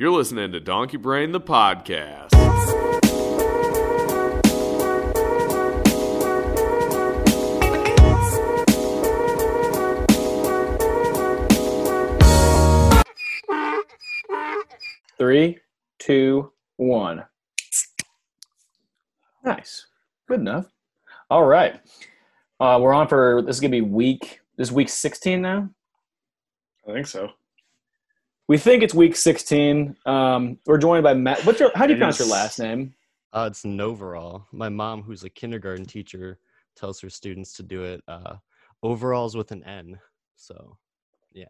You're listening to Donkey Brained, the podcast. Three, two, one. Nice. Good enough. All right. Uh, we're on for this is gonna be week. This is week sixteen now. I think so. We think it's week sixteen. Um, we're joined by Matt. What's your? How do you It pronounce your last name? Uh, it's Noverall. My mom, who's a kindergarten teacher, tells her students to do it uh, overalls with an N. So yeah.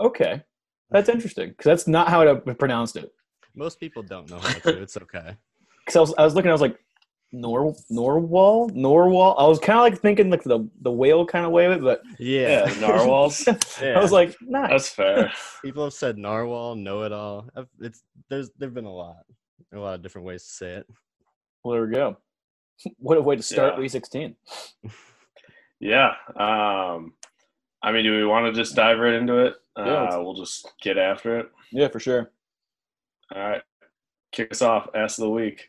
Okay, that's interesting because that's not how I pronounced it. most people don't know how to. It's okay. Because I was, I was looking, I was like, Nor Norwal, Norwal. I was kind of like thinking like the the whale kind of way of it, but Yeah, Yeah, narwhals. I was like, nice. That's fair. people have said narwhal, know it all. It's there's there've been a lot, a lot of different ways to say it. well, there we go. What a way to start Yeah. week sixteen. Yeah. Um, I mean, do we want to just dive right into it? Yeah, Uh, we'll just get after it. Yeah, for sure. All right. Kick us off. Ass of the week.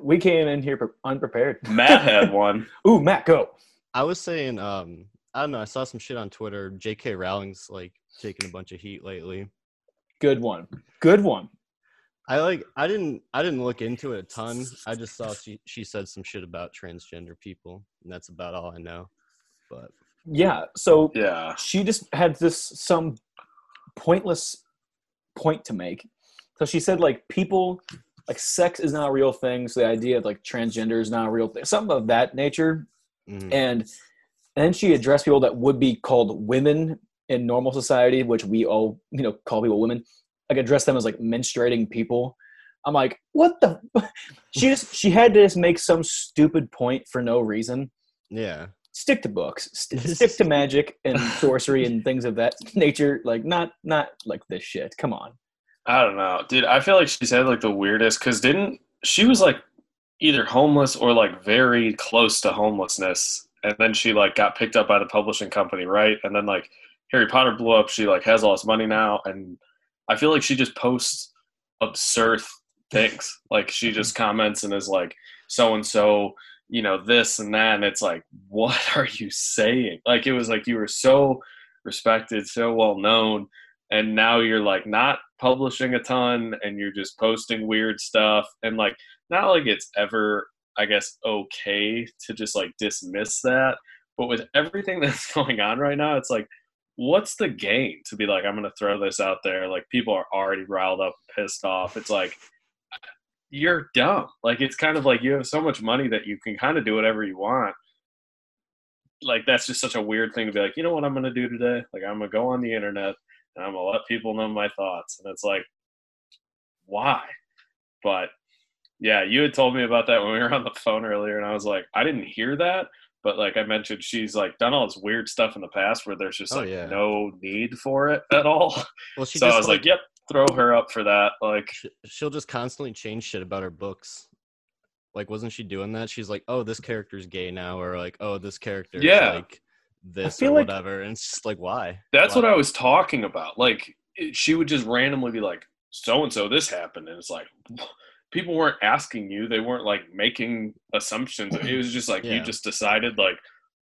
We came in here unprepared. Matt had one. Ooh, Matt, go. I was saying, um, I don't know. I saw some shit on Twitter. J.K. Rowling's like taking a bunch of heat lately. Good one. Good one. I like. I didn't. I didn't look into it a ton. I just saw she she said some shit about transgender people, and that's about all I know. But Yeah. So Yeah. she just had this some pointless point to make. So she said like people like sex is not a real thing. So the idea of like transgender is not a real thing. Something of that nature. mhm. And and then she addressed people that would be called women in normal society, which we all you know call people women. Like address them as like menstruating people. I'm like, what the? she just she had to just make some stupid point for no reason. yeah, Stick to books. St- stick to magic and sorcery and things of that nature. Like not not like this shit. Come on. I don't know, dude. I feel like she's had like the weirdest because didn't she was like either homeless or like very close to homelessness, and then she like got picked up by the publishing company, right? And then like Harry Potter blew up. She like has all this money now, and I feel like she just posts absurd things. like she just comments and is like so and so, you know, this and that, and it's like, what are you saying? Like it was like you were so respected, so well known and now you're like not publishing a ton and you're just posting weird stuff and like not like it's ever i guess okay to just like dismiss that but with everything that's going on right now it's like what's the gain to be like i'm gonna throw this out there like people are already riled up pissed off it's like you're dumb like it's kind of like you have so much money that you can kind of do whatever you want. Like that's just such a weird thing to be like you know what i'm gonna do today? Like i'm gonna go on the internet I'm gonna let people know my thoughts. And it's like, why? But yeah, you had told me about that when we were on the phone earlier, and I was like, I didn't hear that. But like I mentioned, she's like done all this weird stuff in the past where there's just Oh, like yeah. no need for it at all. well, she so just I was like, yep, throw her up for that. Like, she'll just constantly change shit about her books. Like, wasn't she doing that? She's like, oh, this character's gay now, or like, oh, this character Yeah. like this feel or like- whatever. And it's just like, why? that's Why? what I was talking about. Like, it, she would just randomly be like, so and so, this happened. And it's like, people weren't asking you. They weren't like making assumptions. It was just like, you just decided, like,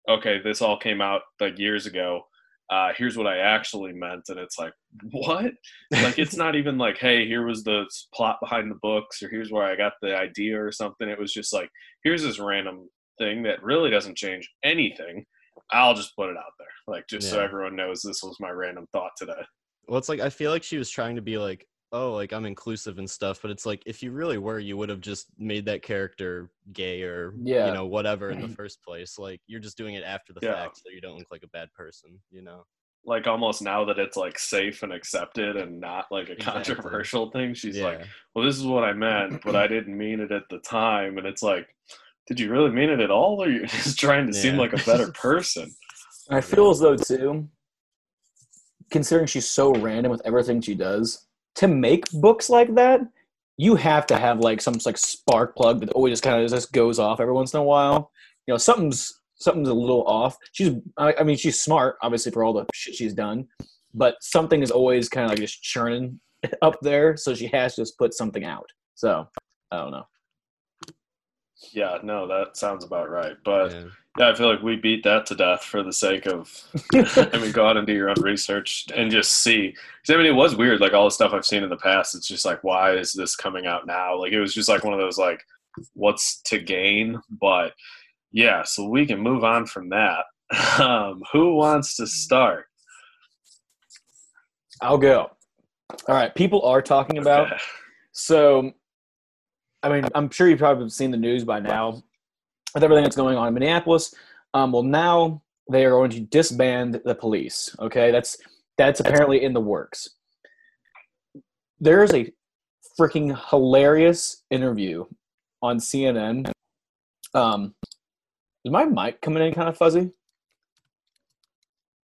okay, this all came out like years ago. Uh, here's what I actually meant. And it's like, what? Like, it's not even like, hey, here was the plot behind the books, or here's where I got the idea or something. It was just like, here's this random thing that really doesn't change anything. I'll just put it out there, like just so everyone knows this was my random thought today. Well, it's like I feel like she was trying to be like, oh, like I'm inclusive and stuff, but it's like if you really were, you would have just made that character gay or Yeah. you know whatever in the first place. Like you're just doing it after the Yeah. fact, so you don't look like a bad person, you know? Like almost now that it's like safe and accepted and not like a Exactly. controversial thing, she's yeah. like, "Well, this is what I meant, but I didn't mean it at the time." And it's like, did you really mean it at all, or you're just trying to seem like a better person? I feel as though too, considering she's so random with everything she does, to make books like that, you have to have like some like spark plug that always just kind of just goes off every once in a while. You know, something's something's a little off. She's, I, I mean, she's smart, obviously, for all the shit she's done, but something is always kind of like just churning up there, so she has to just put something out. So I don't know. Yeah, no, that sounds about right. But Yeah. yeah, I feel like we beat that to death for the sake of. I mean, go out and do your own research and just see. 'Cause, I mean, it was weird. Like all the stuff I've seen in the past, it's just like, why is this coming out now? Like it was just like one of those like, what's to gain? But yeah, so we can move on from that. Um, who wants to start? I'll go. All right, people are talking about. Okay. So, I mean, I'm sure you've probably seen the news by now with everything that's going on in Minneapolis. Um, well, now they are going to disband the police. Okay, that's that's apparently in the works. There's a freaking hilarious interview on CNN. Um, is my mic coming in kind of fuzzy?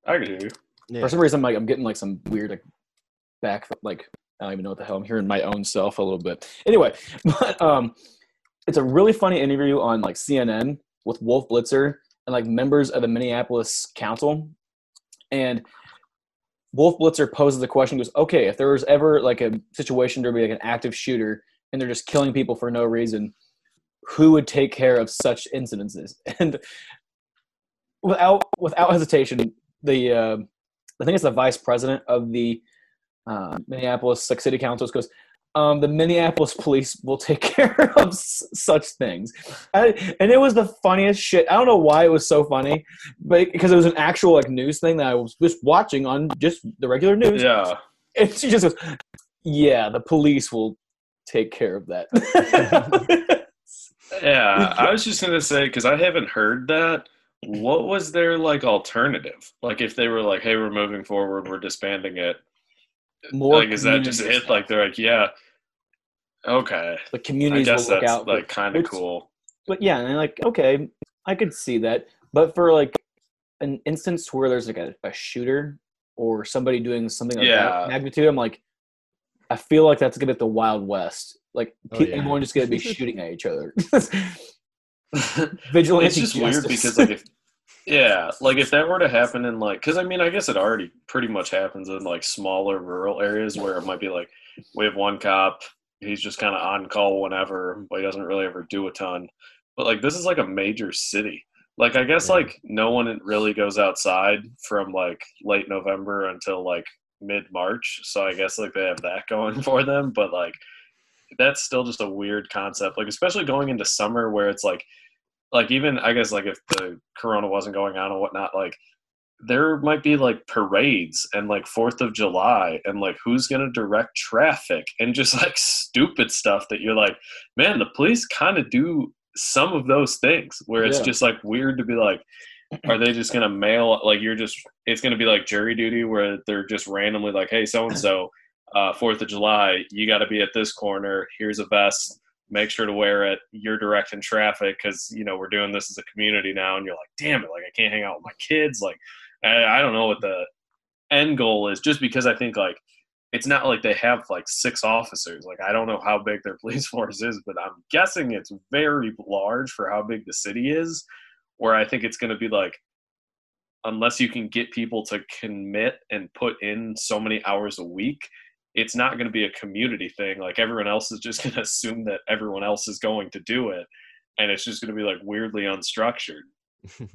I can hear you. Yeah. For some reason, I'm like I'm getting like some weird like back like I don't even know what the hell I'm hearing my own self a little bit. Anyway, but um, it's a really funny interview on like CNN with Wolf Blitzer and like members of the Minneapolis Council, and Wolf Blitzer poses the question: Goes, okay, if there was ever like a situation to be like an active shooter and they're just killing people for no reason, who would take care of such incidences? And without without hesitation, the uh, I think it's the vice president of the uh, Minneapolis like, City Council goes, um, the Minneapolis police will take care of s- such things. I, and it was the funniest shit. I don't know why it was so funny, but because it was an actual like news thing that I was just watching on just the regular news. Yeah. And she just goes, yeah, the police will take care of that. Yeah, I was just gonna say because I haven't heard that. What was their like alternative? Like if they were like, "Hey, we're moving forward, we're disbanding it." More like, is that just communities- it? Like they're like, "Yeah, okay." the I communities guess will look that's out. like kind of cool. but yeah, and I'm like, okay, I could see that. But for like an instance where there's like a, a shooter or somebody doing something like Yeah. that magnitude, I'm like, I feel like that's gonna be the Wild West. Like Oh, pe- yeah. everyone just gonna be shooting at each other. Vigilante it's just weird justice. because like if yeah like if that were to happen in like because i mean i guess it already pretty much happens in like smaller rural areas where it might be like we have one cop he's just kind of on call whenever but he doesn't really ever do a ton. But like this is like a major city. Like i guess Yeah. like no one really goes outside from like late november until like mid march so i guess like they have that going for them but like that's still just a weird concept. Like especially going into summer where it's like like even I guess like if the corona wasn't going on and whatnot, like there might be like parades and like Fourth of July and like who's gonna direct traffic and just like stupid stuff that you're like, man, the police kind of do some of those things where it's Yeah. just like weird to be like, are they just gonna mail like you're just it's gonna be like jury duty where they're just randomly like, hey, so and so, Fourth of July, you got to be at this corner. Here's a vest make sure to wear it. You're directing traffic because you know we're doing this as a community now, and you're like, damn it, like I can't hang out with my kids. Like I, I don't know what the end goal is, just because I think like it's not like they have like six officers. Like I don't know how big their police force is, but I'm guessing it's very large for how big the city is. Where I think it's going to be like unless you can get people to commit and put in so many hours a week it's not going to be a community thing. Like everyone else is just going to assume that everyone else is going to do it, and it's just going to be like weirdly unstructured.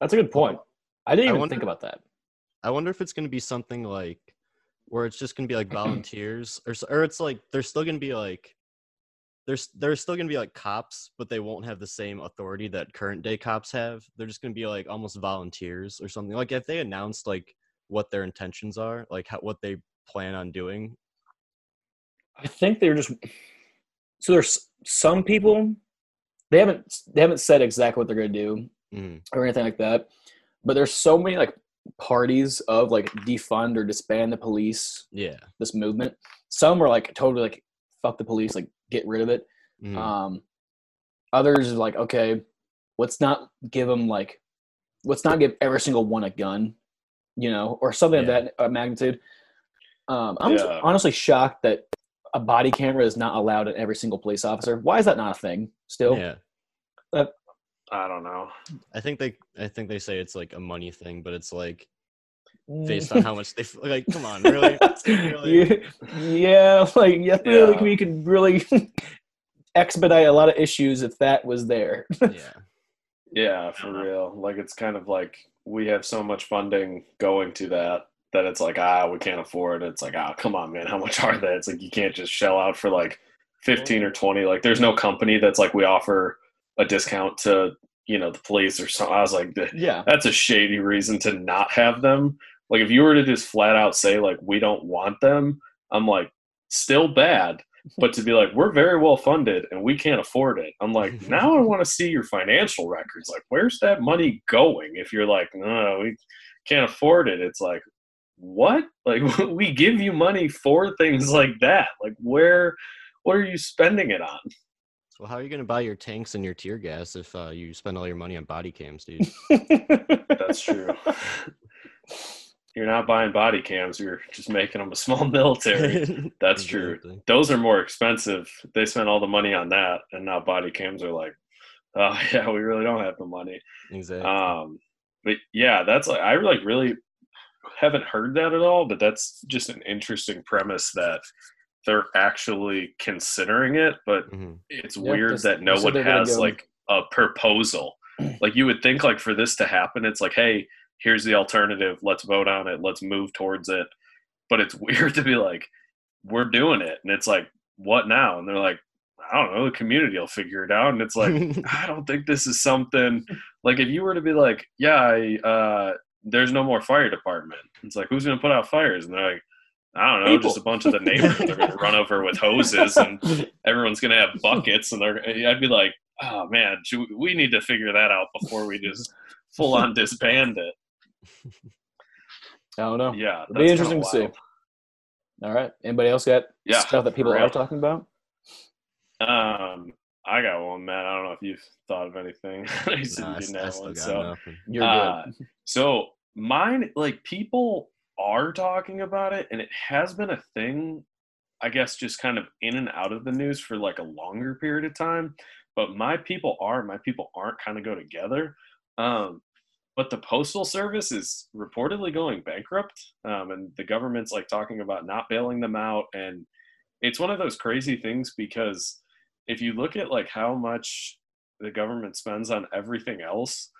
That's a good point. I didn't I even wonder- think about that. I wonder if it's going to be something like where it's just going to be like volunteers or or it's like there's still going to be like there's there's still going to be like cops but they won't have the same authority that current day cops have. They're just going to be like almost volunteers or something. Like if they announced like what their intentions are, like how, what they plan on doing. I think they're just so there's some people they haven't they haven't said exactly what they're gonna do Mm, or anything like that. But there's so many like parties of like defund or disband the police, yeah. this movement. Some are like totally like fuck the police, like get rid of it. mhm. Um, others are like, okay, let's not give them like, let's not give every single one a gun, you know, or something Yeah. of that uh, magnitude. Um, I'm Yeah. honestly shocked that a body camera is not allowed in every single police officer. Why is that not a thing still? yeah. I don't know. I think they I think they say it's like a money thing, but it's like based on how much they f- like. Come on, really? Really? yeah, yeah, like yeah, really, Yeah. we could really expedite a lot of issues if that was there. Yeah. Yeah, for real. Like it's kind of like we have so much funding going to that that it's like ah we can't afford it. It's like ah come on man, how much are they? It's like you can't just shell out for like fifteen or twenty. Like there's no company that's like we offer a discount to you know the police or something. I was like yeah, that's a shady reason to not have them. Like if you were to just flat out say like we don't want them, I'm like still bad. But to be like we're very well funded and we can't afford it, I'm like now I want to see your financial records. Like where's that money going? If you're like no, we can't afford it, it's like what? Like we give you money for things like that. Like where? What are you spending it on? Well, how are you gonna buy your tanks and your tear gas if uh, you spend all your money on body cams, dude? That's true. You're not buying body cams. You're just making them a small military. That's true. Exactly. those are more expensive. They spent all the money on that, and now body cams are like, oh yeah, we really don't have the money. Exactly. Um, but yeah, that's like I like really haven't heard that at all. But that's just an interesting premise that they're actually considering it. But Mhm. it's Yeah, weird that no one has go- like a proposal. like you would think like for this to happen, it's like, hey, here's the alternative. Let's vote on it. Let's move towards it. But it's weird to be like, we're doing it, and it's like, what now? And they're like, I don't know. The community will figure it out. And it's like, I don't think this is something like if you were to be like, yeah, I, uh, there's no more fire department. It's like, who's going to put out fires? And they're like, I don't know, just a bunch of the neighbors are going to run over with hoses and everyone's going to have buckets. And they're, I'd be like, oh man, we, we need to figure that out before we just full on disband it. I don't know. Yeah. It'll be interesting to see. All right. Anybody else got Yeah, stuff that people for are talking about? Um, I got one, man. I don't know if you've thought of anything. you said Nah, you I, didn't I have still one, got so. nothing. You're Uh, good. So mine, like people are talking about it, and it has been a thing. I guess just kind of in and out of the news for like a longer period of time. But my people are, my people aren't, kind of go together. Um, but the postal service is reportedly going bankrupt, um, and the government's like talking about not bailing them out. And it's one of those crazy things because if you look at like how much the government spends on everything else,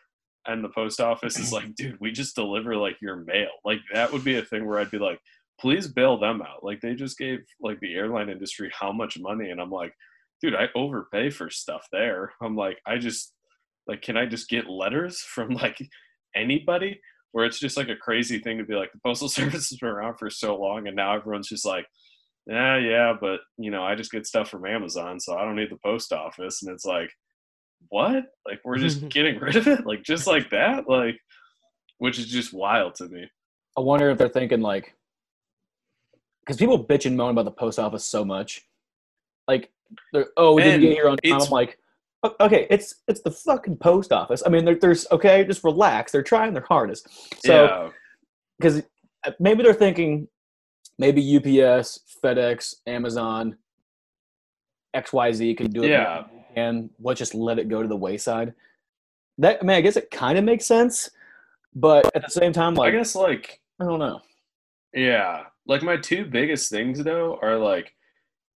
and the post office is like, dude, we just deliver like your mail. Like that would be a thing where I'd be like, please bail them out. Like they just gave like the airline industry how much money, and I'm like, dude, I overpay for stuff there. I'm like, I just like, can I just get letters from like anybody? Where it's just like a crazy thing to be like, the postal service has been around for so long, and now everyone's just like, yeah, yeah, but you know, I just get stuff from Amazon, so I don't need the post office, and it's like what? Like we're just getting rid of it, like just like that, like which is just wild to me. I wonder if they're thinking like, because people bitch and moan about the post office so much. Like, they're, oh, we didn't get here on time. I'm like, okay, it's it's the fucking post office. I mean, there, there's okay, just relax. They're trying their hardest. So yeah, because uh, maybe they're thinking maybe UPS, FedEx, Amazon, XYZ can do it. Yeah. And let's just let it go to the wayside. That I mean, I guess it kind of makes sense, but at the same time, like I guess like I don't know. yeah, like my two biggest things though are like,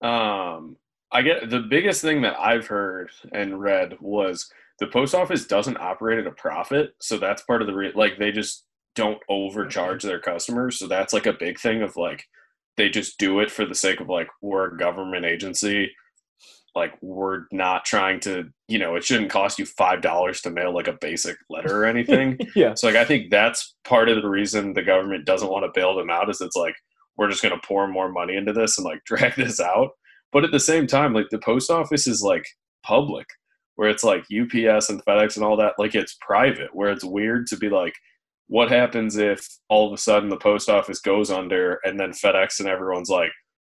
um, I get the biggest thing that I've heard and read was the post office doesn't operate at a profit, so that's part of the re- like they just don't overcharge their customers, so that's like a big thing of like they just do it for the sake of like we're a government agency like we're not trying to you know it shouldn't cost you five dollars to mail like a basic letter or anything yeah. so like i think that's part of the reason the government doesn't want to bail them out is it's like we're just going to pour more money into this and like drag this out but at the same time like the post office is like public where it's like ups and fedex and all that like it's private where it's weird to be like what happens if all of a sudden the post office goes under and then fedex and everyone's like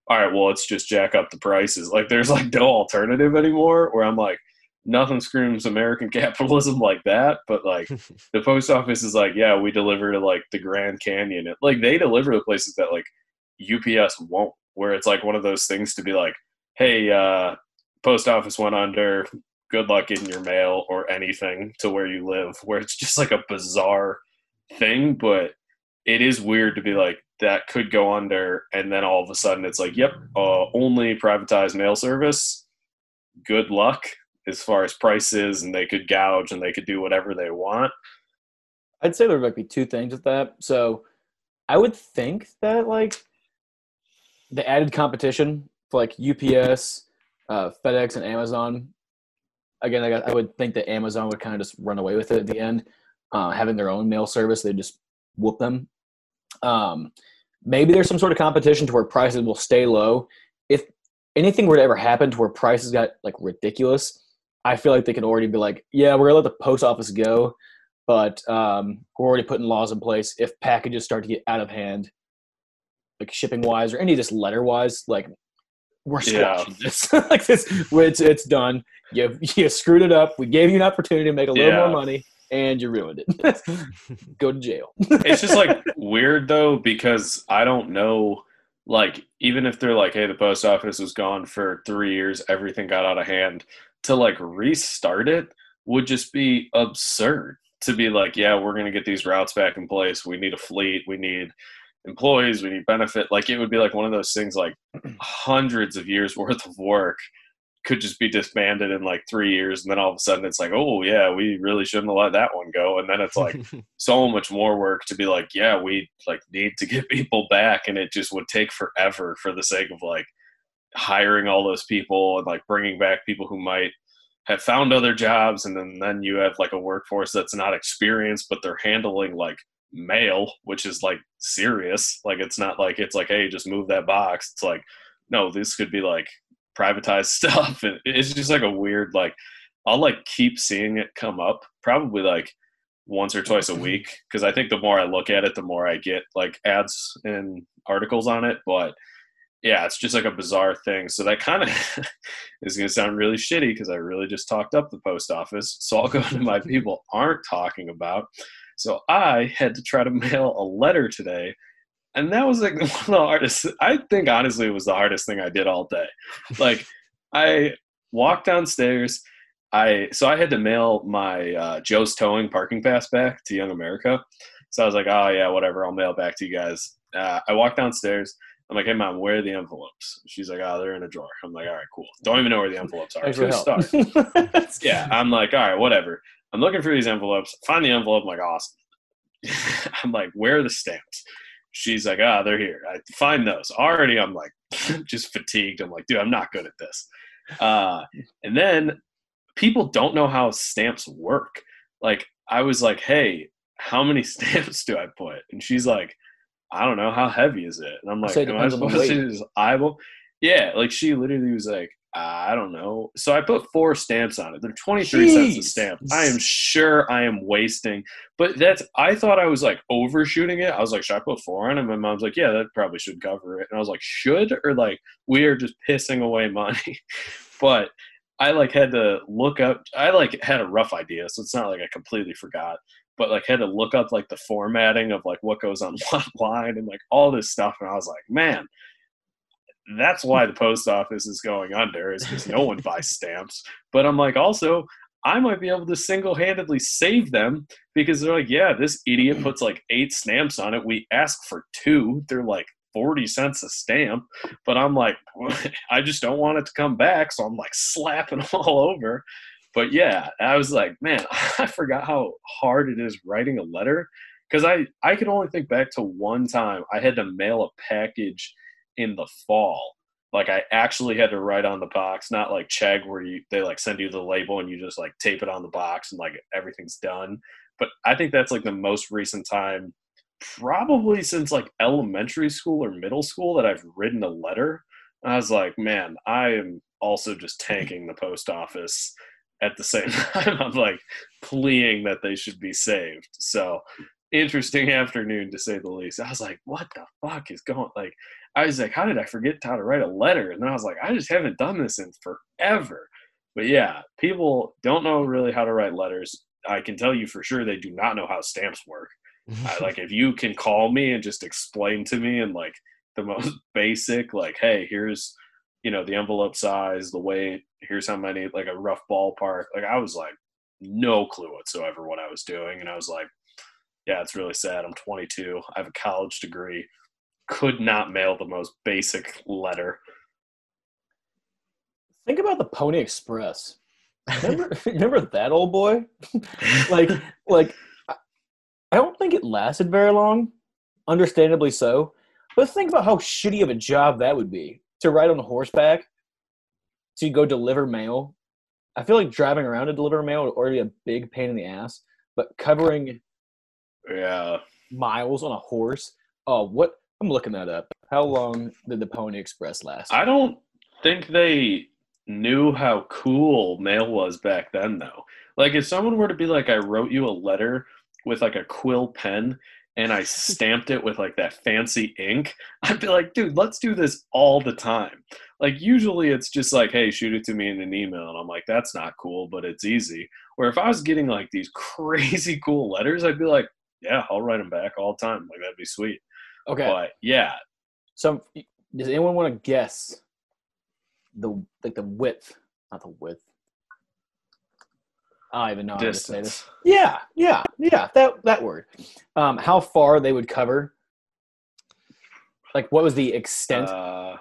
all right, well, let's just jack up the prices. Like, there's like no alternative anymore. Where I'm like, nothing screams American capitalism like that. But like, the post office is like, yeah, we deliver to like the Grand Canyon. It, like, they deliver to places that like UPS won't. Where it's like one of those things to be like, hey, uh, post office went under. Good luck getting your mail or anything to where you live. Where it's just like a bizarre thing, but it is weird to be like that could go under, and then all of a sudden it's like, yep, uh, only privatized mail service. Good luck as far as prices, and they could gouge and they could do whatever they want. I'd say there might be two things with that. So I would think that like the added competition for like UPS, uh, FedEx, and Amazon. Again, I, I would think that Amazon would kind of just run away with it at the end, uh, having their own mail service. They'd just whoop them. Um, maybe there's some sort of competition to where prices will stay low. If anything were to ever happen to where prices got like ridiculous, I feel like they could already be like, yeah, we're gonna let the post office go, but um, we're already putting laws in place. If packages start to get out of hand, like shipping wise or any just letter wise, like we're Yeah. this. like this, it's it's done. You you screwed it up. We gave you an opportunity to make a little Yeah. more money, and you ruined it. Go to jail. it's just like weird though because I don't know. Like even if they're like, hey, the post office was gone for three years, everything got out of hand. To like restart it would just be absurd. To be like, yeah, we're gonna get these routes back in place. We need a fleet. We need employees. We need benefit. Like it would be like one of those things like hundreds of years worth of work could just be disbanded in like three years, and then all of a sudden it's like, oh yeah, we really shouldn't have let that one go. And then it's like so much more work to be like, yeah, we like need to get people back, and it just would take forever for the sake of like hiring all those people and like bringing back people who might have found other jobs, and then then you have like a workforce that's not experienced, but they're handling like mail, which is like serious. Like it's not like it's like, hey, just move that box. It's like, no, this could be like privatized stuff, and it's just like a weird like. I'll like keep seeing it come up, probably like once or twice a mm-hmm. week because I think the more I look at it, the more I get like ads and articles on it. But yeah, it's just like a bizarre thing. So that kind of is going to sound really shitty because I really just talked up the post office. So I'll go into my people aren't talking about. So I had to try to mail a letter today. And that was like one of the hardest. I think honestly, it was the hardest thing I did all day. Like, I walked downstairs. I so I had to mail my uh, Joe's Towing parking pass back to Young America. So I was like, oh yeah, whatever, I'll mail it back to you guys. Uh, I walked downstairs. I'm like, hey mom, where are the envelopes? She's like, oh, they're in a drawer. I'm like, all right, cool. Don't even know where the envelopes are. Good start. Yeah, I'm like, all right, whatever. I'm looking for these envelopes. Find the envelope. I'm like, awesome. I'm like, where are the stamps? She's like, ah, they're here. I find those. Already, I'm like, just fatigued. I'm like, dude, I'm not good at this. Uh, and then people don't know how stamps work. Like, I was like, hey, how many stamps do I put? And she's like, I don't know. How heavy is it? And I'm like, am I supposed to eyeball? Yeah, like she literally was like, I don't know. So I put four stamps on it. They're 23 cents a Jeez. stamp. I am sure I am wasting, but that's, I thought I was like overshooting it. I was like, should I put four on it? And my mom's like, yeah, that probably should cover it. And I was like, should? Or like, we are just pissing away money. but I like had to look up, I like had a rough idea. So it's not like I completely forgot, but like had to look up like the formatting of like what goes on what line and like all this stuff. And I was like, man, that's why the post office is going under is because no one buys stamps. But I'm like, also, I might be able to single handedly save them because they're like, yeah, this idiot puts like eight stamps on it. We ask for two. They're like 40 cents a stamp. But I'm like, I just don't want it to come back. So I'm like slapping them all over. But yeah, I was like, man, I forgot how hard it is writing a letter. Because I, I could only think back to one time I had to mail a package in the fall. Like I actually had to write on the box, not like Chegg where you they like send you the label and you just like tape it on the box and like everything's done. But I think that's like the most recent time, probably since like elementary school or middle school that I've written a letter. I was like, man, I am also just tanking the post office at the same time. I'm like pleading that they should be saved. So interesting afternoon to say the least. I was like, what the fuck is going like I was like, how did I forget how to write a letter? And then I was like, I just haven't done this in forever. But yeah, people don't know really how to write letters. I can tell you for sure they do not know how stamps work. I, like if you can call me and just explain to me in like the most basic, like, hey, here's you know the envelope size, the weight, here's how many, like a rough ballpark. Like I was like no clue whatsoever what I was doing, and I was like, yeah, it's really sad. I'm 22. I have a college degree. Could not mail the most basic letter. Think about the Pony Express. Remember, remember that old boy? like, like I- don't think it lasted very long. Understandably so, but think about how shitty of a job that would be to ride on a horseback to go deliver mail. I feel like driving around to deliver mail would already be a big pain in the ass, but covering Yeah. miles on a horse. Oh, what? I'm looking that up. How long did the Pony Express last? I don't think they knew how cool mail was back then, though. Like, if someone were to be like, I wrote you a letter with like a quill pen and I stamped it with like that fancy ink, I'd be like, dude, let's do this all the time. Like, usually it's just like, hey, shoot it to me in an email. And I'm like, that's not cool, but it's easy. Where if I was getting like these crazy cool letters, I'd be like, yeah, I'll write them back all the time. Like, that'd be sweet. Okay, But yeah, So, does anyone want to guess the like the width? Not the width. I don't even know how to say this. distance. Yeah, yeah, yeah. That that word. Um, how far they would cover? Like, what was the extent? Uh,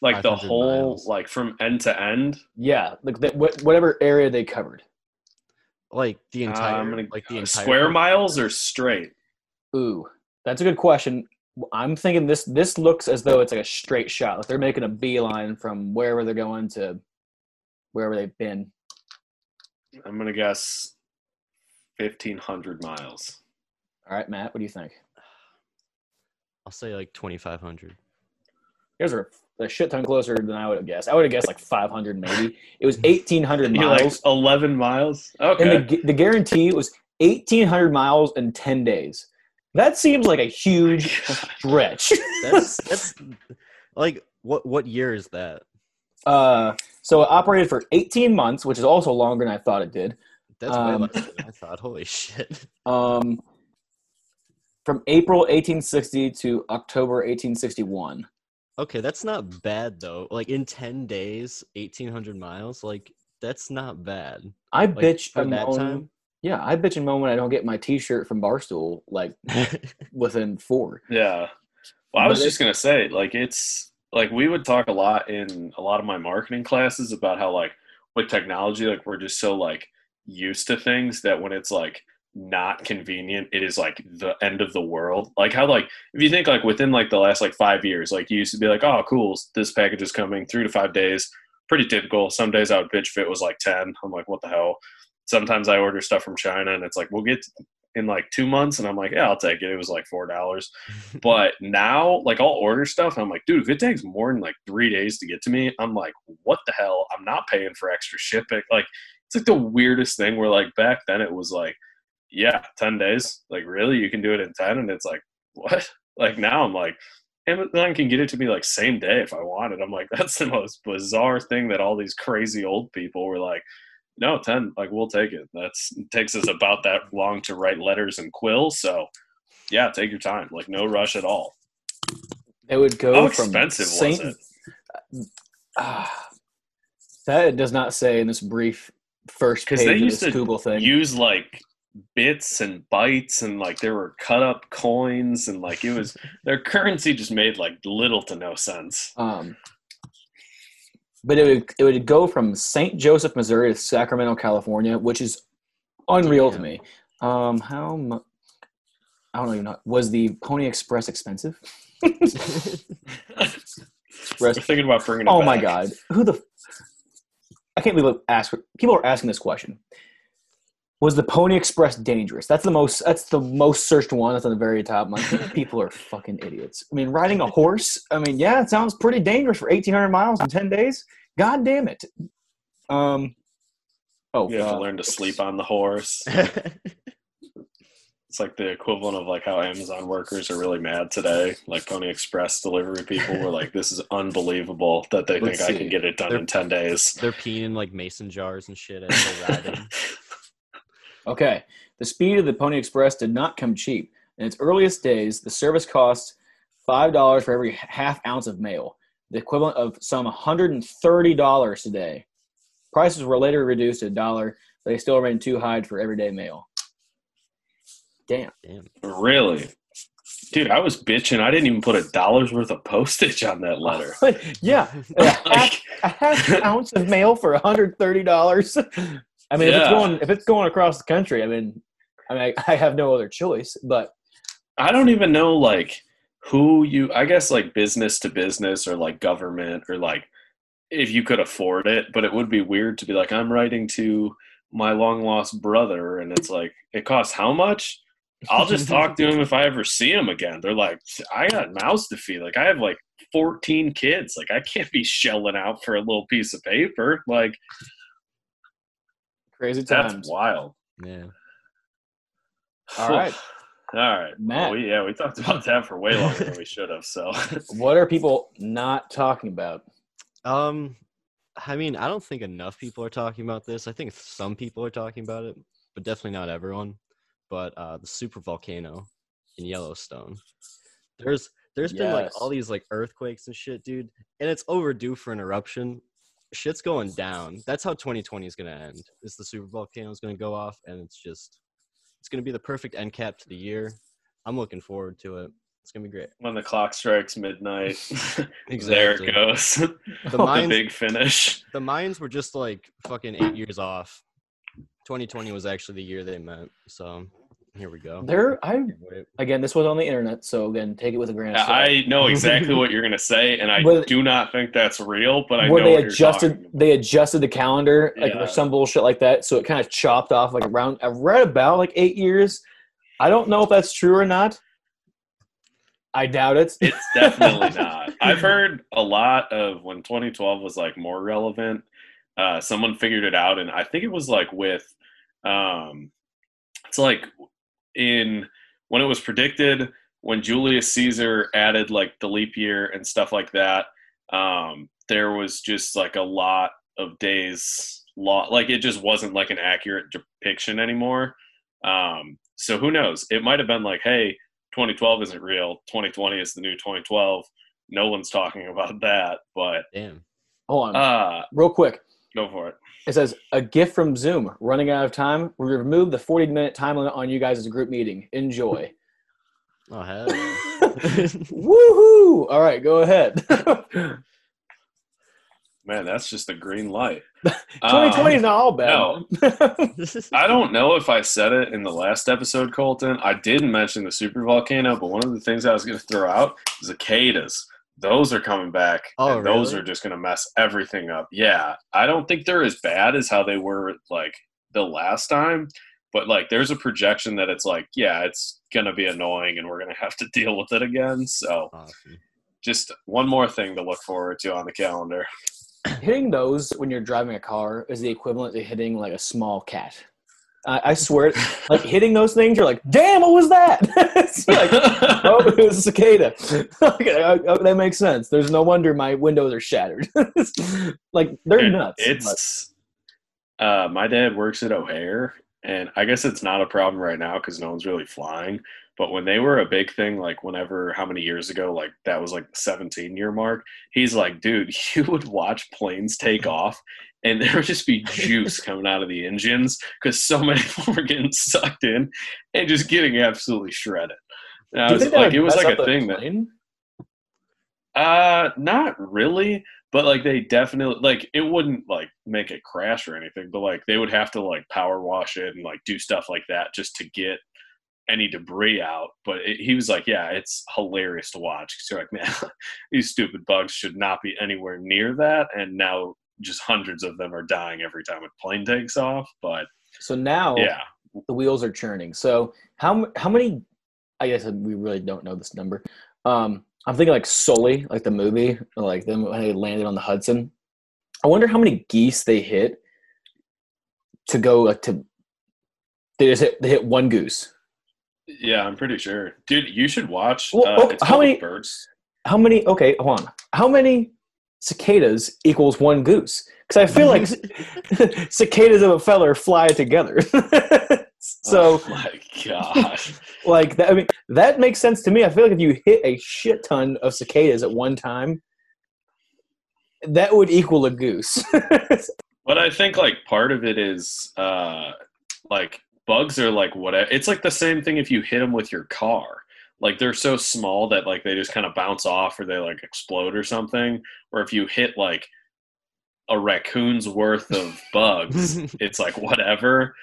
like the whole, miles. like from end to end. yeah, like the, wh- whatever area they covered. like the Uh, entire, I'm gonna like the uh, entire square miles or straight. Ooh, that's a good question. I'm thinking this this looks as though it's like a straight shot. Like they're making a beeline from wherever they're going to wherever they've been. I'm gonna guess fifteen hundred miles. All right, Matt, what do you think? I'll say like 2,500. Yours are a shit ton closer than I would have guessed. I would have guessed like 500 maybe. It was 1,800 You're like miles, eleven miles. Okay. and the the guarantee was 1,800 miles in 10 days. That seems like a huge stretch. That's that's like what what year is that? Uh, so it operated for 18 months, which is also longer than I thought it did. That's Um, way less than I thought. Holy shit! Um, from April 1860 to October 1861. Okay, that's not bad though. Like in 10 days, 1,800 miles. Like that's not bad. I Like bitch that time. Yeah, I bitch and moan when I don't get my T-shirt from Barstool like within four. Yeah. Well, I was But just gonna say, like, it's like we would talk a lot in a lot of my marketing classes about how, like, with technology, like, we're just so like used to things that when it's like not convenient, it is like the end of the world. Like how, like, if you think like within like the last like five years, like you used to be like, oh, cool, this package is coming three to five days, pretty typical. Some days I would bitch if it was like ten. I'm like, what the hell? Sometimes I order stuff from China and it's like, we'll get in like two months, and I'm like, yeah, I'll take it. It was like four dollars. But now, like, I'll order stuff, and I'm like, dude, if it takes more than like three days to get to me, I'm like, what the hell? I'm not paying for extra shipping. Like, it's like the weirdest thing where, like, back then it was like, yeah, 10 days. Like, really? You can do it in 10? And it's like, what? Like, now I'm like, Amazon can get it to me like same day if I wanted. I'm like, that's the most bizarre thing that all these crazy old people were like, no, 10, like, we'll take it. That's it takes us about that long to write letters and quill. So, yeah, take your time. Like, no rush at all. It would go How from expensive was Saint- it? Ah, that it does not say in this brief first page they of this to Google thing. use like bits and bytes and like there were cut up coins and like it was their currency just made like little to no sense. Um, but it would it would go from St. Joseph, Missouri, to Sacramento, California, which is unreal to me. Um, how mu- I don't even know. Was the Pony Express expensive? We're thinking about bringing it Oh my god, who the? I can't believe ask. People are asking this question. Was the Pony Express dangerous? That's the most. That's the most searched one. That's on the very top. I'm like, people are fucking idiots. I mean, riding a horse. I mean, yeah, it sounds pretty dangerous for 1,800 miles in 10 days. God damn it. Um. Oh, You have to uh, learn to sleep on the horse. It's like the equivalent of like how Amazon workers are really mad today. Like Pony Express delivery people were like, "This is unbelievable that they Let's think I can get it done They're- in ten days." They're peeing in like mason jars and shit as they're riding. Okay. The speed of the Pony Express did not come cheap. In its earliest days, the service cost $5 for every half ounce of mail, the equivalent of some $130 today. Prices were later reduced to a dollar, but they still remain too high for everyday mail. Damn. Damn. Really? Dude, I was bitching. I didn't even put a dollar's worth of postage on that letter. yeah, a half, Like, a half ounce of mail for hundred thirty dollars. I mean, if it's going if it's going across the country, I mean, I mean, I, I have no other choice. But I don't even know like who you I guess like business to business or like government or like if you could afford it, but it would be weird to be like I'm writing to my long lost brother and it's like it costs how much? I'll just talk to him if I ever see him again. They're like I got mouths to feed. Like I have like 14 kids. Like I can't be shelling out for a little piece of paper. Like crazy that's times. wild. Yeah. All right, All right. Matt. Well, we, yeah, we talked about that for way longer than we should have. So what are people not talking about? Um, I mean, I don't think enough people are talking about this. I think some people are talking about it, but definitely not everyone. But uh, the super volcano in Yellowstone. There's there's been like all these like earthquakes and shit, dude, and it's overdue for an eruption. Shit's going down. That's how 2020 is gonna end. Is the super volcano is gonna go off, and it's just it's gonna be the perfect end cap to the year. I'm looking forward to it. It's gonna be great. when the clock strikes midnight, there it goes. The the big finish. the Mayans were just like fucking eight years off. 2020 was actually the year they met. So here we go. There, I again, this was on the internet, so again, take it with a grain of salt. I know exactly what you're gonna say, and I Were- do not think that's real. But I know they what you're adjusted they adjusted the calendar like Yeah. or some bullshit like that so it kind of chopped off like around i read about like eight years i don't know if that's true or not i doubt it It's definitely not. I've heard a lot of when 2012 was like more relevant. Uh, someone figured it out, and I think it was like with, um, it's like in when it was predicted when Julius Caesar added like the leap year and stuff like that. Um, there was just like a lot of days law like it just wasn't like an accurate depiction anymore. Um, so who knows? It might have been like, hey, 2012 isn't real. 2020 is the new 2012. No one's talking about that, but Damn. hold on uh, real quick go for it. It says a gift from zoom running out of time we removed the 40 minute time limit on you guys as a group meeting enjoy Oh hell. yeah. woohoo all right go ahead Man, that's just a green light. 2020 is Um, not all bad I don't know if I said it in the last episode, Colton. I did mention the super volcano, but one of the things I was going to throw out is cicadas. Those are coming back, Oh, and those are just going to mess everything up. Yeah, I don't think they're as bad as how they were like the last time, but like there's a projection that it's like, yeah, it's going to be annoying, and we're going to have to deal with it again. So oh, awesome. just one more thing to look forward to on the calendar. hitting those when you're driving a car is the equivalent to hitting like a small cat. I, I swear, like hitting those things, you're like, "Damn, what was that?" it's like, oh, it was a cicada. okay, I- that makes sense. There's no wonder my windows are shattered. like they're nuts. It's uh, my dad works at O'Hare, and I guess it's not a problem right now because no one's really flying. But when they were a big thing, like whenever, how many years ago, like that was like the 17 year mark, he's like, dude, you would watch planes take off and there would just be juice coming out of the engines because so many people were getting sucked in and just getting absolutely shredded. And I Do was like, it was like a thing that plane? uh, not really, but like they definitely like it wouldn't like make it crash or anything, but like they would have to like power wash it and like do stuff like that just to get any debris out. But it, he was like, yeah, it's hilarious to watch because you're like, man, these stupid bugs should not be anywhere near that, and now just hundreds of them are dying every time a plane takes off. But So now yeah, the wheels are churning. So how how many? I guess we really don't know this number. Um, I'm thinking like Sully, like the movie, like them when they landed on the Hudson. I wonder how many geese they hit to go like to. They just hit, they hit one goose. yeah, I'm pretty sure, dude. You should watch. Well, uh, okay, it's how many- birds? How many? Okay, hold on. How many cicadas equals one goose? Because I feel like cicadas of a feller fly together. so. oh my gosh. like that, I mean, that makes sense to me. I feel like if you hit a shit ton of cicadas at one time, that would equal a goose. But I think like part of it is uh like bugs are like whatever. It's like the same thing if you hit them with your car. Like they're so small that like they just kind of bounce off or they like explode or something. Or if you hit like a raccoon's worth of bugs, it's like whatever.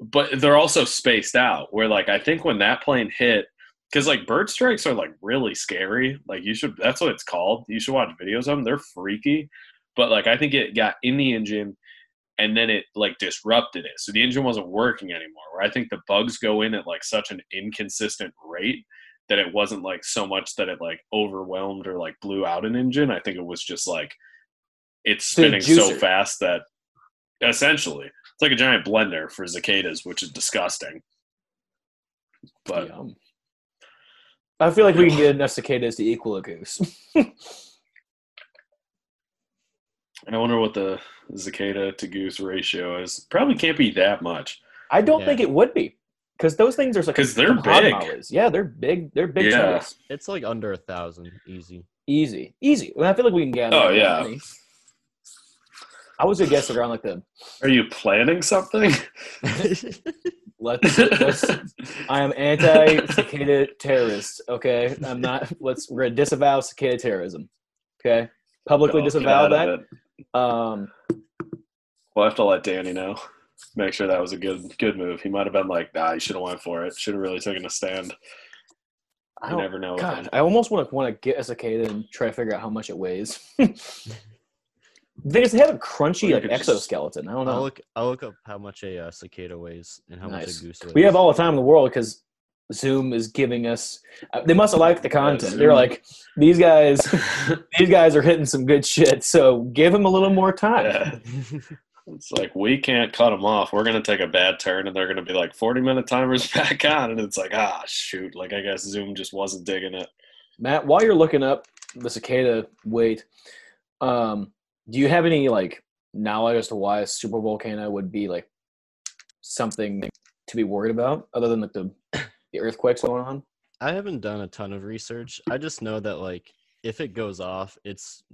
But they're also spaced out. Where like I think when that plane hit, because like bird strikes are like really scary. Like you should. That's what it's called. You should watch videos of them. They're freaky. But like I think it got in the engine and then it like disrupted it. So the engine wasn't working anymore. Where I think the bugs go in at like such an inconsistent rate that it wasn't like so much that it like overwhelmed or like blew out an engine. I think it was just like it's spinning so fast that essentially it's like a giant blender for cicadas, which is disgusting. But Yum. I feel like we can get enough cicadas to equal a goose. I wonder what the cicada to goose ratio is. Probably can't be that much. I don't Yeah. think it would be because those things are like 'Cause they're big. mollies. Yeah, they're big. They're big. Yeah. turtles. it's like under a thousand, easy. Easy, easy. I feel like we can get. Oh, yeah. I was gonna guess around like the Are you planning something? let's. let's I am anti cicada terrorist. Okay, I'm not. Let's we're gonna disavow cicada terrorism. Okay, publicly get disavow that. Um, We'll have to let Danny know. Make sure that was a good good move. He might have been like, nah, you should have went for it. Should have really taken a stand. I You don't. never know. God. I almost want to want to get a cicada and try to figure out how much it weighs. the thing is, they have a crunchy like could exoskeleton. I don't know. I'll know. look. I'll look up how much a uh, cicada weighs and how much a goose weighs. We have all the time in the world because Zoom is giving us. uh, They must have liked the content. They're like, these guys, these guys are hitting some good shit. So give them a little more time. Yeah. It's like we can't cut them off. We're gonna take a bad turn, and they're gonna be like forty minute timers back on, and it's like ah shoot. Like I guess Zoom just wasn't digging it. Matt, while you're looking up the cicada weight, um, do you have any like knowledge as to why a super volcano would be like something to be worried about, other than like the the earthquakes going on? I haven't done a ton of research. I just know that like if it goes off, it's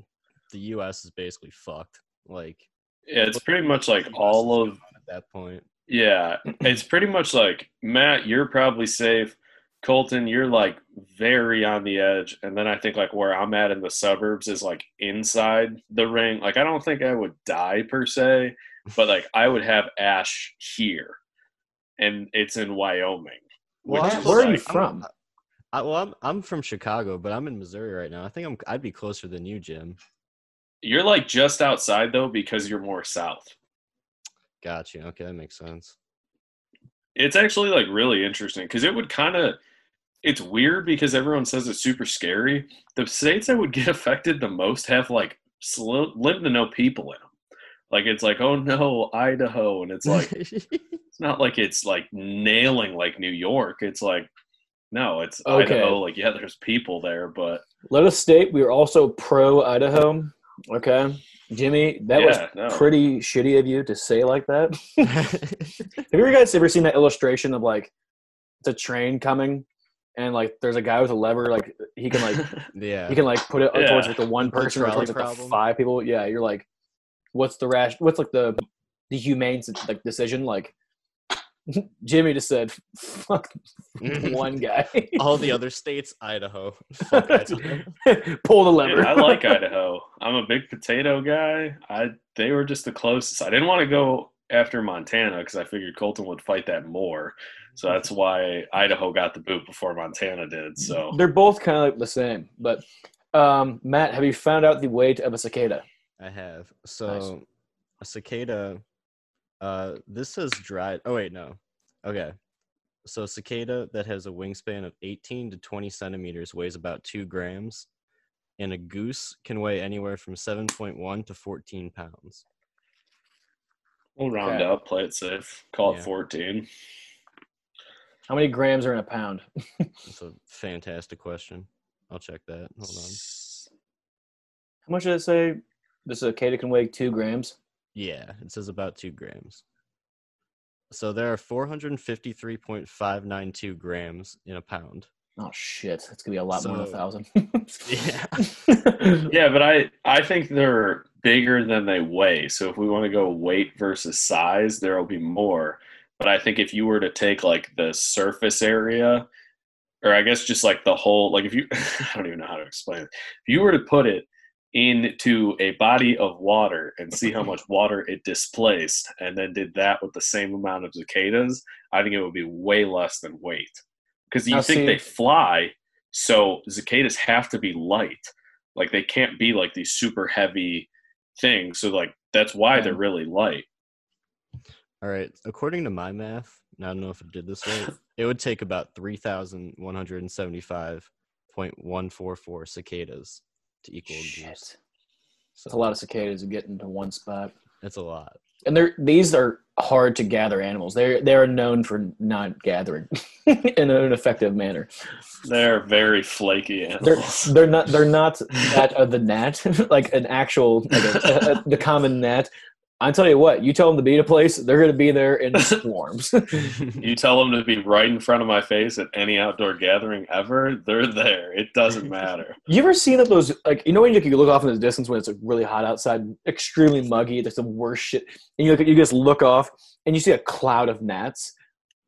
the U.S. is basically fucked. Like Yeah, it's pretty much like all of at that point. Yeah, it's pretty much like Matt, you're probably safe. Colton, you're like very on the edge. And then I think like where I'm at in the suburbs is like inside the ring. Like I don't think I would die per se, but like I would have ash here. And it's in Wyoming. Well, which I'm is, where are you like- from? I, well, I'm I'm from Chicago, but I'm in Missouri right now. I think I'm I'd be closer than you, Jim. You're like just outside though because you're more south. Gotcha. Okay, that makes sense. It's actually like really interesting because it would kind of it's weird because everyone says it's super scary. The states that would get affected the most have like slim, lim to no people in them. Like it's like oh no Idaho, and it's like it's not like it's like nailing like New York. It's like no, it's Okay. Idaho. Like yeah, there's people there, but Let us state we are also pro Idaho. Okay, Jimmy, that was no. pretty shitty of you to say like that. Have you guys ever seen that illustration of like it's a train coming and like there's a guy with a lever like he can like yeah. he can like put it Yeah. towards like the one The person or towards like the five people. Yeah, you're like, what's the rash? What's like the the humane like decision? Like Jimmy just said, fuck one guy. All the other states, Idaho. Fuck Pull the Dude, lever. I like Idaho. I'm a big potato guy. I they were just the closest. I didn't want to go after Montana because I figured Colton would fight that more. So that's why Idaho got the boot before Montana did. So They're both kind of like the same. But um, Matt, have you found out the weight of a cicada? I have. So a cicada. Uh, this says dried. Oh wait, no. Okay. So a cicada that has a wingspan of 18 to 20 centimeters weighs about two grams, and a goose can weigh anywhere from 7.1 to 14 pounds. we'll round Okay. up, play it safe, call Yeah. it 14. How many grams are in a pound? That's a fantastic question. I'll check that. Hold on. How much did it say? The cicada can weigh two grams. Yeah, it says about two grams. So there are 453.592 grams in a pound. Oh shit! It's gonna be a lot more than a thousand. Yeah. Yeah, but I I think they're bigger than they weigh. So if we want to go weight versus size, there will be more. but I think if you were to take like the surface area, or I guess just like the whole, like if you, I don't even know how to explain it. If you were to put it into a body of water and see how much water it displaced, and then did that with the same amount of cicadas, I think it would be way less than weight. Because you Now, think see- they fly, so cicadas have to be light. Like they can't be like these super heavy things. So like that's why they're really light. All right. According to my math, and I don't know if it did this right, it would take about 3,175.144 cicadas to equal a Shit. goose. It's a lot of cicadas to get into one spot. That's a lot. And they're these are hard to gather animals. They're they are known for not gathering in an effective manner. They're very flaky They're animals. they're not they're not that of the gnat like an actual like a, a, a- the common gnat. I tell you what, you tell them to be at a place, they're going to be there in swarms. you tell them to be right in front of my face at any outdoor gathering ever, they're there. It doesn't matter. you ever seen that those like you know when you, you look off in the distance when it's like really hot outside, extremely muggy, there's the worst shit, and you look you just look off and you see a cloud of gnats.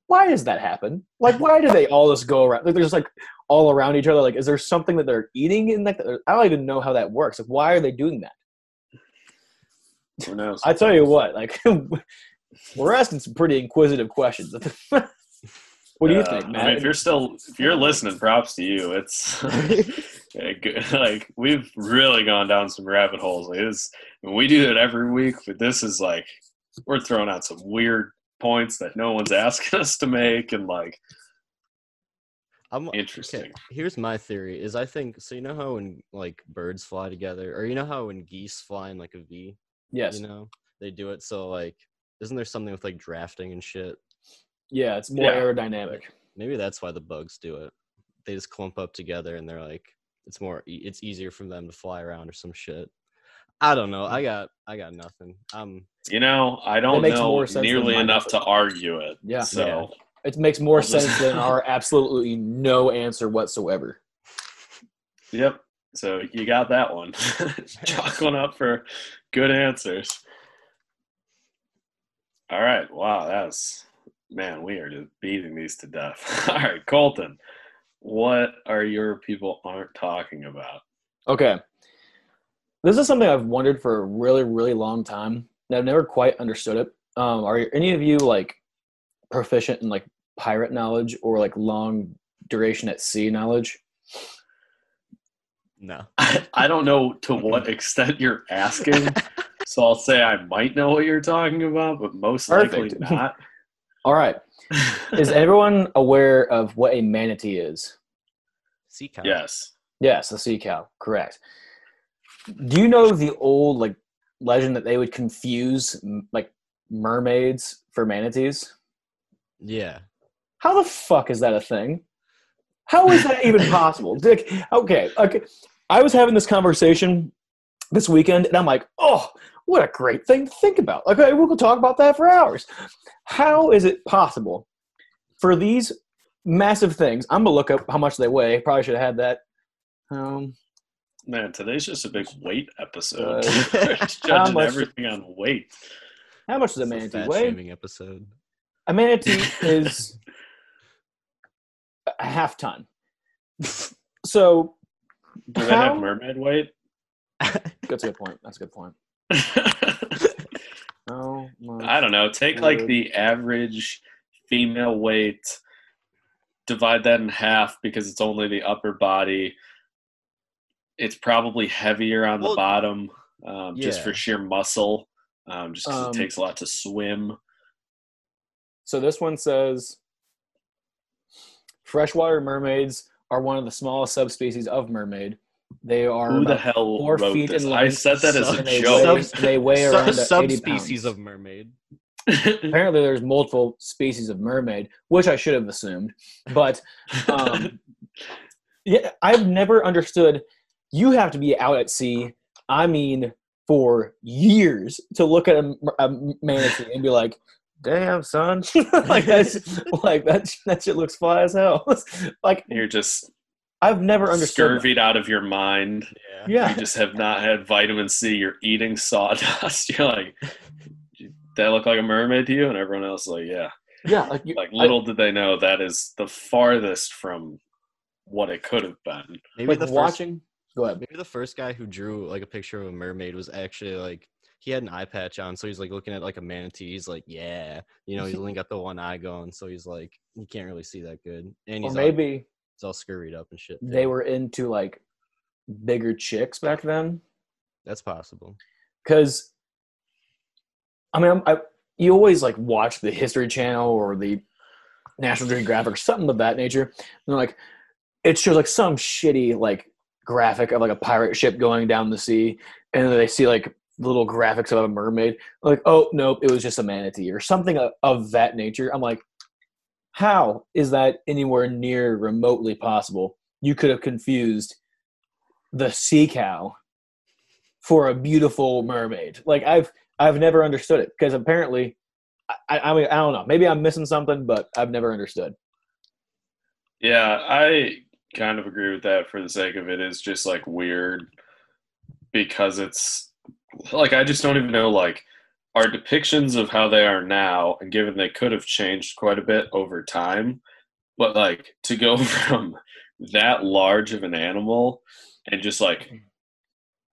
Why does that happen? Like, why do they all just go around? Like, they're just like all around each other. Like, is there something that they're eating in that? I don't even know how that works. Like, why are they doing that? Who knows? I tell you what, like, we're asking some pretty inquisitive questions. what do you Uh, think, I mean, if you're still if you're listening, props to you. It's like we've really gone down some rabbit holes. Like, it's, we do that every week, but this is like we're throwing out some weird points that no one's asking us to make, and like I'm Interesting. Okay, here's my theory: is I think so. You know how when like birds fly together, or you know how when geese fly in like a V, yes. you know they do it. So like, isn't there something with like drafting and shit? Yeah, it's more Yeah. aerodynamic. Maybe that's why the bugs do it. They just clump up together, and they're like, it's more, e- it's easier for them to fly around or some shit. I don't know. I got, I got nothing. Um, you know, I don't makes know more sense nearly enough to argue it. Yeah. So It makes more sense than our absolutely no answer whatsoever. Yep. So you got that one. Chalk one up for good answers. All right. Wow. That's man. We are just beating these to death. All right, Colton. What are your people aren't talking about? Okay. This is something I've wondered for a really, really long time. And I've never quite understood it. Um, are any of you like proficient in like pirate knowledge or like long duration at sea knowledge? No. I, I don't know to what extent you're asking, so I'll say I might know what you're talking about, but most likely not. All right. Is everyone aware of what a manatee is? Sea cow. yes. Yes, the sea cow. Correct. Do you know the old like legend that they would confuse like mermaids for manatees? Yeah. How the fuck is that a thing? How is that even possible? Dick, okay, okay. I was having this conversation this weekend, and I'm like, oh, what a great thing to think about. Okay, we could talk about that for hours. How is it possible for these massive things? I'm gonna look up how much they weigh. Probably should have had that. Um, Man, today's just a big weight episode. Uh, how judging much- everything on weight. how much does a It's a manatee fat weigh? episode. A manatee is a half ton. So Do they have mermaid weight? that's a good point. That's a good point. Oh, I don't know. Take like the average female weight, divide that in half because it's only the upper body. It's probably heavier on the Well, bottom, um, just for sheer muscle, um, just because Um, it takes a lot to swim. So this one says freshwater mermaids are one of the smallest subspecies of mermaid. They are Who the hell four feet this? in I length, said that as a they joke. weigh, they weigh around 80 subspecies of mermaid. Apparently, there's multiple species of mermaid, which I should have assumed. But um, yeah, I've never understood. You have to be out at sea. I mean, for years to look at a, a manatee and be like, "Damn, son!" like that's like that. That shit looks fly as hell. like You're just I've never understood. that. scurvied out of your mind. Yeah. Yeah, You just have not had vitamin C. You're eating sawdust. You're like, that look like a mermaid to you? And everyone else like, yeah. Yeah, like, you, Like I- little did they know that is the farthest from what it could have been. Maybe like the first, watching. Go ahead. maybe the first guy who drew like a picture of a mermaid was actually like he had an eye patch on, so he's like looking at like a manatee. He's like, yeah, you know, he's only got the one eye going, so he's like, he can't really see that good, and he's all, maybe he's all scurried up and shit. they were into like bigger chicks back then. That's possible. because I mean, I'm, I you always like watch the History Channel or the National Geographic or something of that nature. And they're like, it shows like some shitty like graphic of like a pirate ship going down the sea, and then they see like little graphics of a mermaid. Like, oh nope, it was just a manatee or something of, of that nature. I'm like, how is that anywhere near remotely possible? You could have confused the sea cow for a beautiful mermaid. Like I've I've never understood it because apparently, I, I mean I don't know. Maybe I'm missing something, but I've never understood. Yeah, I kind of agree with that for the sake of it is just like weird because it's like I just don't even know like our depictions of how they are now and given they could have changed quite a bit over time but like to go from that large of an animal and just like mm.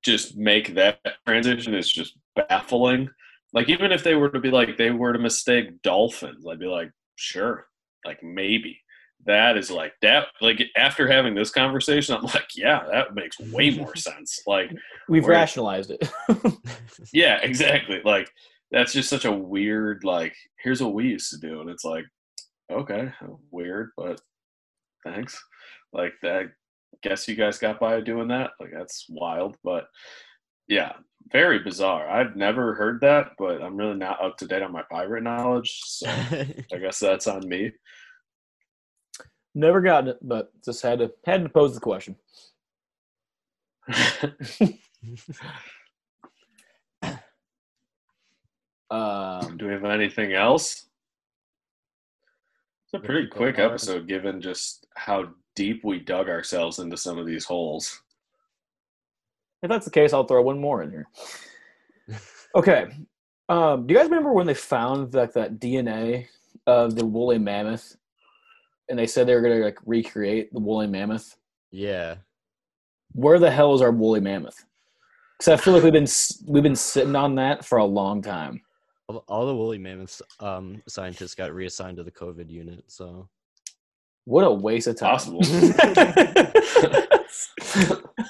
just make that transition is just baffling. Like even if they were to be like they were to mistake dolphins i'd be like sure like maybe that is like that like after having this conversation i'm like yeah that makes way more sense. Like We've rationalized it. yeah exactly. Like that's just such a weird like here's what we used to do and it's like okay weird but thanks. Like that guess you guys got by doing that. Like that's wild but yeah very bizarre. I've never heard that but i'm really not up to date on my pirate knowledge so i guess that's on me never gotten it, but just had to had to pose the question. Um, Do we have anything else? It's a pretty quick episode given just how deep we dug ourselves into some of these holes. if that's the case, I'll throw one more in here. Okay. Um, do you guys remember when they found like that DNA of the woolly mammoth, and they said they were gonna like recreate the woolly mammoth? yeah, Where the hell is our woolly mammoth? Because I feel like we've been we've been sitting on that for a long time. all, all the woolly mammoths um, scientists got reassigned to the COVID unit. So What a waste of time. Possible.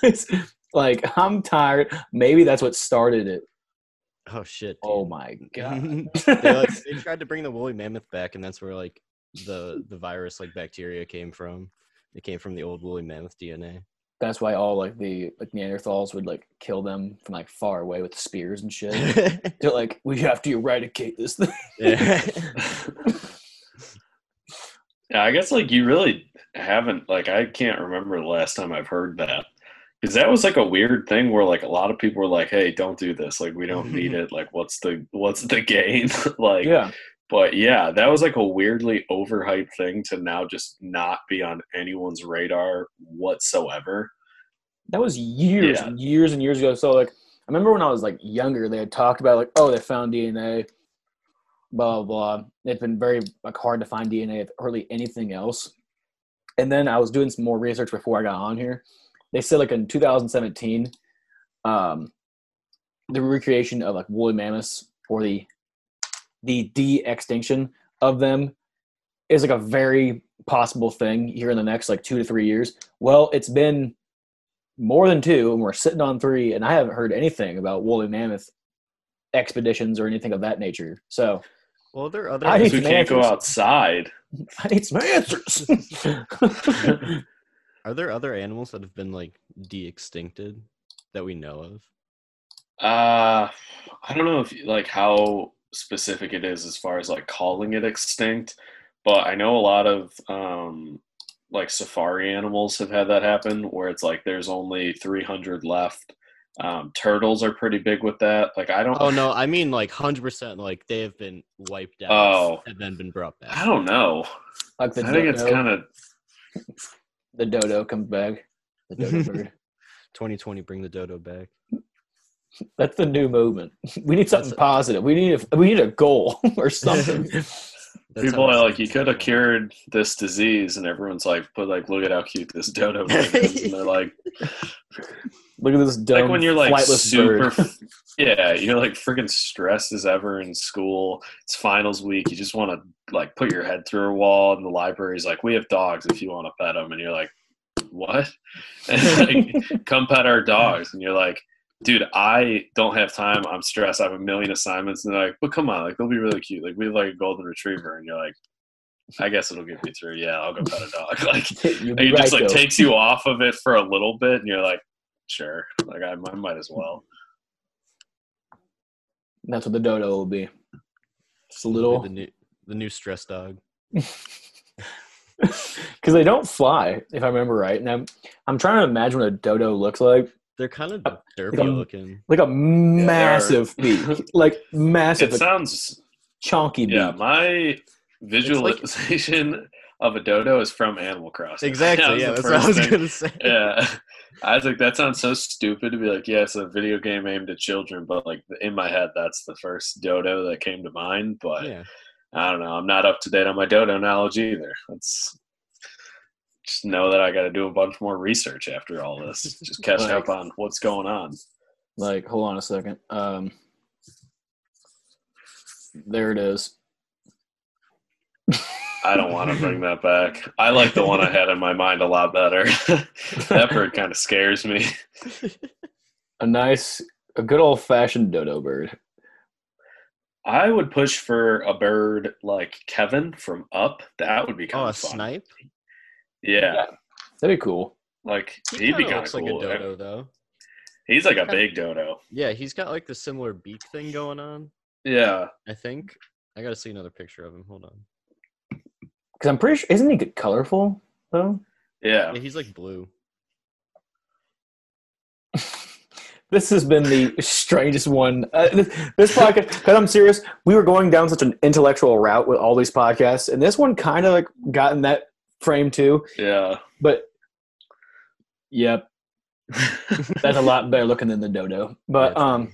it's like I'm tired. Maybe that's what started it. oh shit. Oh my god. they, like, they tried to bring the woolly mammoth back, and that's where like the the virus like bacteria came from. It came from the old woolly mammoth DNA. that's why all like the like Neanderthals would like kill them from like far away with spears and shit. They're like, we have to eradicate this thing. yeah. Yeah, I guess like you really haven't like I can't remember the last time I've heard that. Because that was like a weird thing where like a lot of people were like, "Hey, don't do this. Like, we don't need it. Like, what's the what's the gain?" like, yeah. But yeah, that was like a weirdly overhyped thing to now just not be on anyone's radar whatsoever. That was years Yeah. and years and years ago. So like I remember when I was like younger, they had talked about like, oh, they found DNA, blah blah blah. It's been very like hard to find DNA of hardly anything else. And then I was doing some more research before I got on here. They said like in 2017, um, the recreation of like woolly mammoths or the the de-extinction of them is like a very possible thing here in the next like two to three years. Well, it's been more than two, and we're sitting on three, and I haven't heard anything about woolly mammoth expeditions or anything of that nature. So Well, there are other. I need we can't go outside. I need some answers. Are there other animals that have been like de-extincted that we know of? Uh, I don't know if like how specific it is as far as like calling it extinct, but I know a lot of um like safari animals have had that happen where it's like there's only 300 left. Um, turtles are pretty big with that. Like I don't Oh no, I mean like hundred percent. Like they have been wiped out Oh. and then been brought back. I don't know. like the I think it's kind of the dodo comes back. The dodo bird. 2020, bring the dodo back. That's the new movement. We need something That's- positive. We need a we need a goal or something. People are like, you could have cured this disease, and everyone's like, but like, look at how cute this dodo is. And they're like, Look at this dumb, like when you're like flightless super, bird. yeah, you're like freaking stressed as ever in school. It's finals week. You just want to like put your head through a wall, and the library's like, we have dogs if you want to pet them, and you're like, what? And like, come pet our dogs, and you're like. Dude, I don't have time. I'm stressed. I have a million assignments, and they're like, "But come on, like they'll be really cute. Like we have like a golden retriever," and you're like, "I guess it'll get me through." Yeah, I'll go pet a dog. Like You'll it be just like though. takes you off of it for a little bit, and you're like, "Sure, like I, I might as well." That's what the dodo will be. It's a little, the new the new stress dog. because they don't fly, if I remember right. And I'm, I'm trying to imagine what a dodo looks like. They're kind of derpy um, looking. Like a are. massive beak, like massive, It sounds chunky beak. yeah. My visualization of a dodo is from Animal Crossing. Exactly. was Yeah, that's what I was thing. gonna say. Yeah, I was like, that sounds so stupid to be like, yeah, it's a video game aimed at children, but like in my head, that's the first dodo that came to mind. But Yeah. I don't know. I'm not up to date on my dodo knowledge either. That's just know that I got to do a bunch more research after all this. Just catching up on what's going on. Like, hold on a second. Um, there it is. I don't want to bring that back. I like the one I had in my mind a lot better. that bird kind of scares me. A nice, a good old fashioned dodo bird. I would push for a bird like Kevin from Up. That would be kind Oh, a of fun. snipe. Yeah, That'd be cool. like He he'd be kinda kind of looks cool. like a dodo though. He's like a big dodo. Yeah, he's got like the similar beak thing going on. Yeah, I think. I gotta see another picture of him. Hold on. Because I'm pretty sure, isn't he good, colorful though? yeah. Yeah, he's like blue. This has been the strangest one. Uh, this, this podcast, because I'm serious, we were going down such an intellectual route with all these podcasts, and this one kind of like got in that frame too. Yeah. But yep, that's a lot better looking than the dodo. But Yeah, um,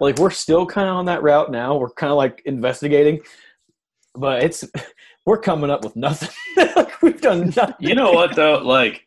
like we're still kind of on that route now. We're kind of like investigating, but it's we're coming up with nothing. like we've done nothing. you know what though? Like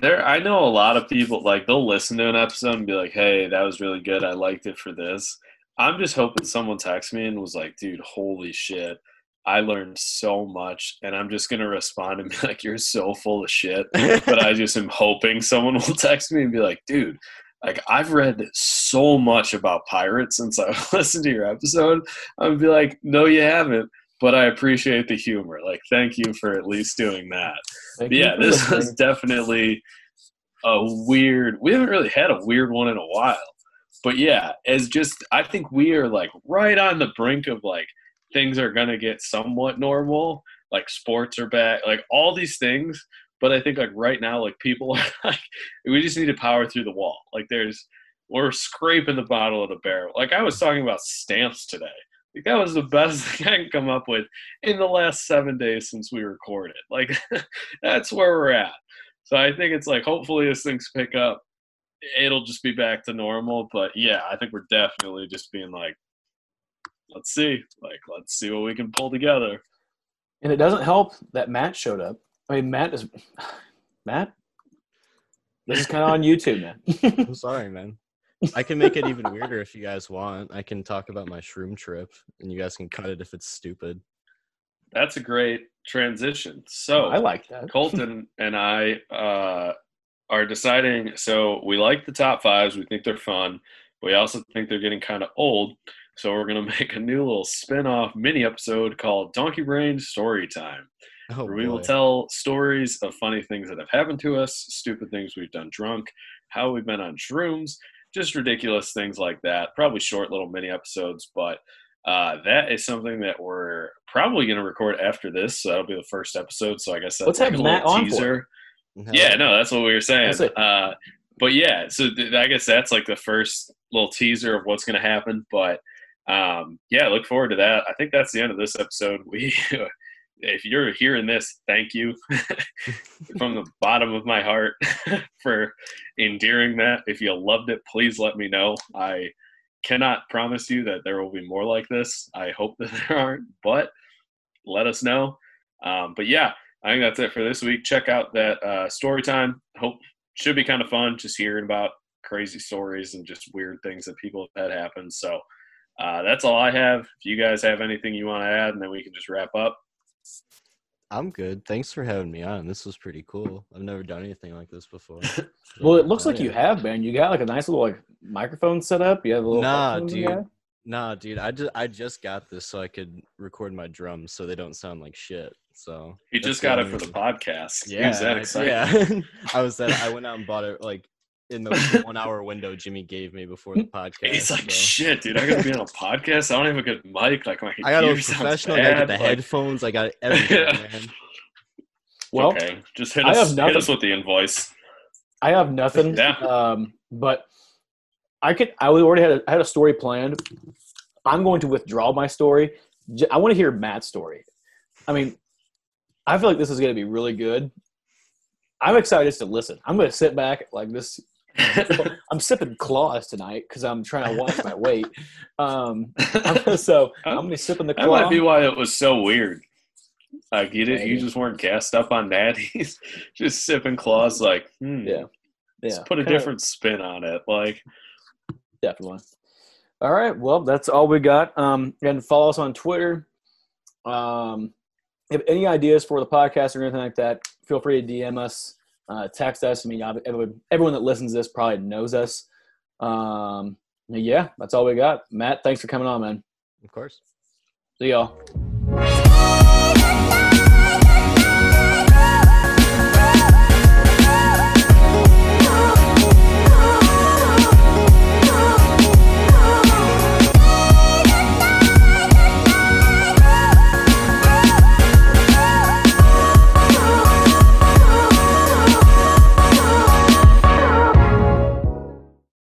there I know a lot of people like they'll listen to an episode and be like, "Hey, that was really good. I liked it for this." I'm just hoping someone texts me and was like, "Dude, holy shit. I learned so much." And I'm just going to respond and be like, "You're so full of shit." But I just am hoping someone will text me and be like, "Dude, like I've read so much about pirates since I've listened to your episode." I'd be like, "No, you haven't." But I appreciate the humor. Like, thank you for at least doing that. Thank But you yeah, this listening. was definitely a weird. We haven't really had a weird one in a while. But yeah, as just I think we are like right on the brink of like things are gonna get somewhat normal. Like sports are back, like all these things. But I think like right now, like people are like we just need to power through the wall. Like there's we're scraping the bottom of the barrel. Like I was talking about stamps today. Like that was the best thing I can come up with in the last seven days since we recorded. Like that's where we're at. So I think it's like hopefully as things pick up, it'll just be back to normal. But yeah, I think we're definitely just being like, let's see, like let's see what we can pull together. And it doesn't help that Matt showed up. I mean, Matt is Matt. This is kind of on YouTube, man. I'm sorry, man. I can make it even weirder if you guys want. I can talk about my shroom trip, and you guys can cut it if it's stupid. That's a great transition. So I like that. Colton and I uh, are deciding. So we like the top fives. We think they're fun. We also think they're getting kind of old. So we're gonna make a new little spin-off mini episode called Donkey Brained Story Time. Oh, where we will tell stories of funny things that have happened to us, stupid things we've done drunk, how we've been on shrooms, just ridiculous things like that. Probably short little mini episodes, but uh, that is something that we're probably going to record after this. So that'll be the first episode. So I guess that's Let's like a Matt little teaser. Hell Yeah, no, that's what we were saying. Uh, but yeah, so th- I guess that's like the first little teaser of what's going to happen. But um, yeah, look forward to that. I think that's the end of this episode. We, if you're hearing this, thank you from the bottom of my heart for endearing that. If you loved it, please let me know. I cannot promise you that there will be more like this. I hope that there aren't, but let us know. Um, but yeah, I think that's it for this week. Check out that uh, story time. Hope should be kind of fun just hearing about crazy stories and just weird things that people have had happen. So uh, that's all I have. If you guys have anything you want to add, and then we can just wrap up. I'm good. Thanks for having me on. This was pretty cool. I've never done anything like this before. Well, it looks Oh, like you have, man. You got like a nice little like microphone set up. You have a little Nah, dude. Nah, dude. I just I just got this so I could record my drums so they don't sound like shit. So You just got it for the podcast. Yeah, Use that I- yeah. I was that I went out and bought it like in the one hour window Jimmy gave me before the podcast. He's like, so. shit, dude, I gotta be on a podcast. I don't have a good mic. Like my I got a computer sounds professional. I got the like- headphones. I got everything, man. Well, okay, just hit I us, have hit nothing. us with the invoice. I have nothing. Yeah. Um, but I could. I already had. A, I had a story planned. I'm going to withdraw my story. I want to hear Matt's story. I mean, I feel like this is going to be really good. I'm excited just to listen. I'm going to sit back like this. I'm sipping claws tonight because I'm trying to watch my weight. Um, so I'm going to be sipping the That claw. might be why it was so weird. I get it. you just weren't gassed up on that. He's just sipping claws. Like, hmm, Yeah. let's yeah, put a kinda- different spin on it. Like, Definitely. All right. Well, that's all we got. Um, and follow us on Twitter. Um, if any ideas for the podcast or anything like that, feel free to DM us, uh, text us. I mean, everyone, everyone that listens to this probably knows us. Um, yeah, that's all we got. Matt, thanks for coming on, man. Of course. See y'all.